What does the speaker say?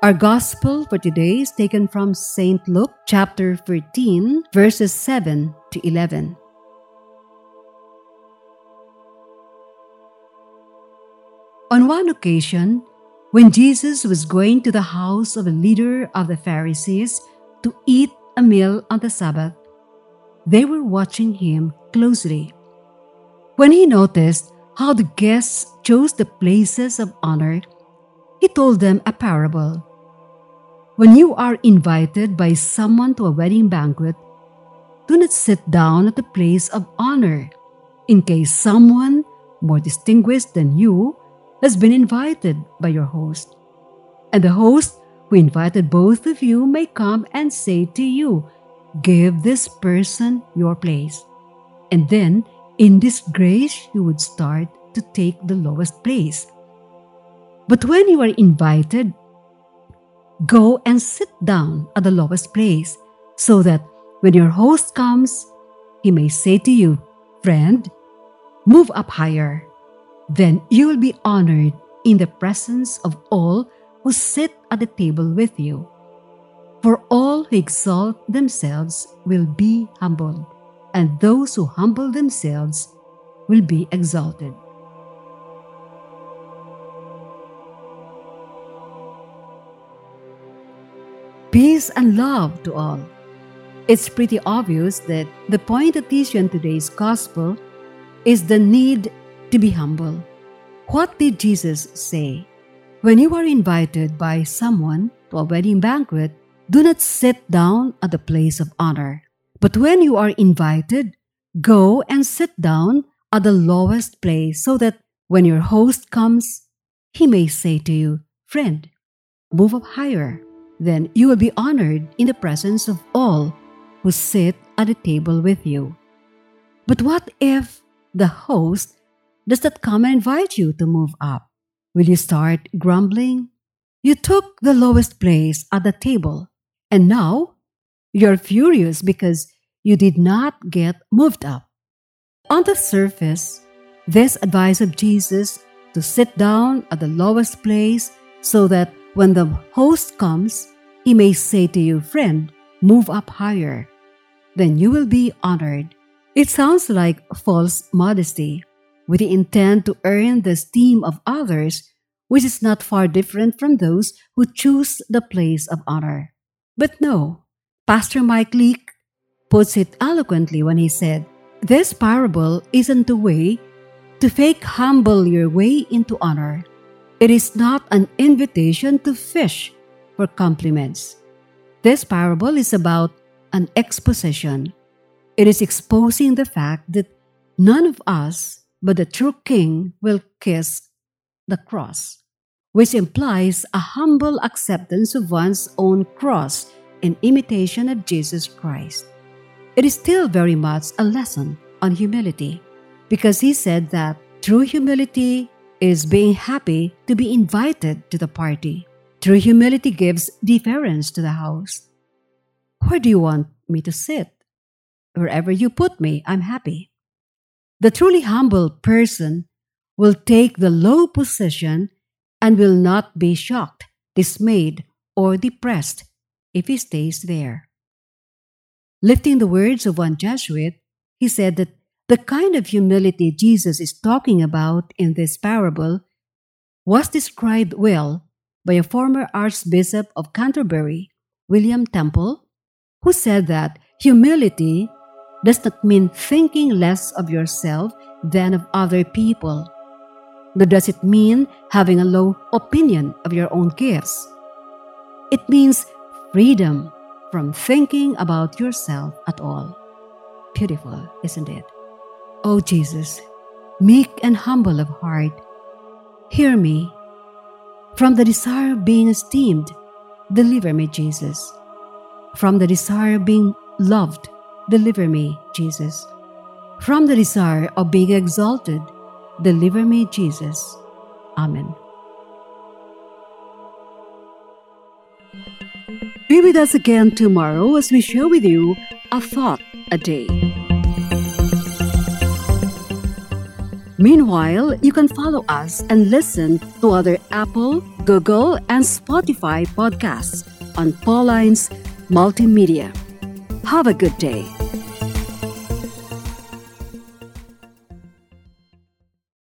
Our gospel for today is taken from St. Luke chapter 13, verses 7 to 11. On one occasion, when Jesus was going to the house of a leader of the Pharisees to eat a meal on the Sabbath, they were watching him closely. When he noticed how the guests chose the places of honor, he told them a parable. When you are invited by someone to a wedding banquet, do not sit down at the place of honor, in case someone more distinguished than you has been invited by your host. And the host who invited both of you may come and say to you, Give this person your place. And then, in disgrace, you would start to take the lowest place. But when you are invited, Go and sit down at the lowest place, so that when your host comes, he may say to you, Friend, move up higher. Then you will be honored in the presence of all who sit at the table with you. For all who exalt themselves will be humbled, and those who humble themselves will be exalted. Peace and love to all. It's pretty obvious that the point at issue in today's gospel is the need to be humble. What did Jesus say? When you are invited by someone to a wedding banquet, do not sit down at the place of honor. But when you are invited, go and sit down at the lowest place so that when your host comes, he may say to you, Friend, move up higher then you will be honored in the presence of all who sit at the table with you. But what if the host does not come and invite you to move up? Will you start grumbling? You took the lowest place at the table, and now you're furious because you did not get moved up. On the surface, this advice of Jesus to sit down at the lowest place so that when the host comes, he may say to you, Friend, move up higher. Then you will be honored. It sounds like false modesty, with the intent to earn the esteem of others, which is not far different from those who choose the place of honor. But no, Pastor Mike Leake puts it eloquently when he said, This parable isn't a way to fake humble your way into honor. It is not an invitation to fish for compliments. This parable is about an exposition. It is exposing the fact that none of us but the true King will kiss the cross, which implies a humble acceptance of one's own cross in imitation of Jesus Christ. It is still very much a lesson on humility because he said that true humility is being happy to be invited to the party. True humility gives deference to the house. Where do you want me to sit? Wherever you put me, I'm happy. The truly humble person will take the low position and will not be shocked, dismayed, or depressed if he stays there. Lifting the words of one Jesuit, he said that the kind of humility Jesus is talking about in this parable was described well by a former Archbishop of Canterbury, William Temple, who said that humility does not mean thinking less of yourself than of other people, nor does it mean having a low opinion of your own gifts. It means freedom from thinking about yourself at all. Beautiful, isn't it? O Jesus, meek and humble of heart, hear me. From the desire of being esteemed, deliver me, Jesus. From the desire of being loved, deliver me, Jesus. From the desire of being exalted, deliver me, Jesus. Amen. Be with us again tomorrow as we share with you a thought a day. Meanwhile, you can follow us and listen to other Apple, Google, and Spotify podcasts on Paulines Multimedia. Have a good day.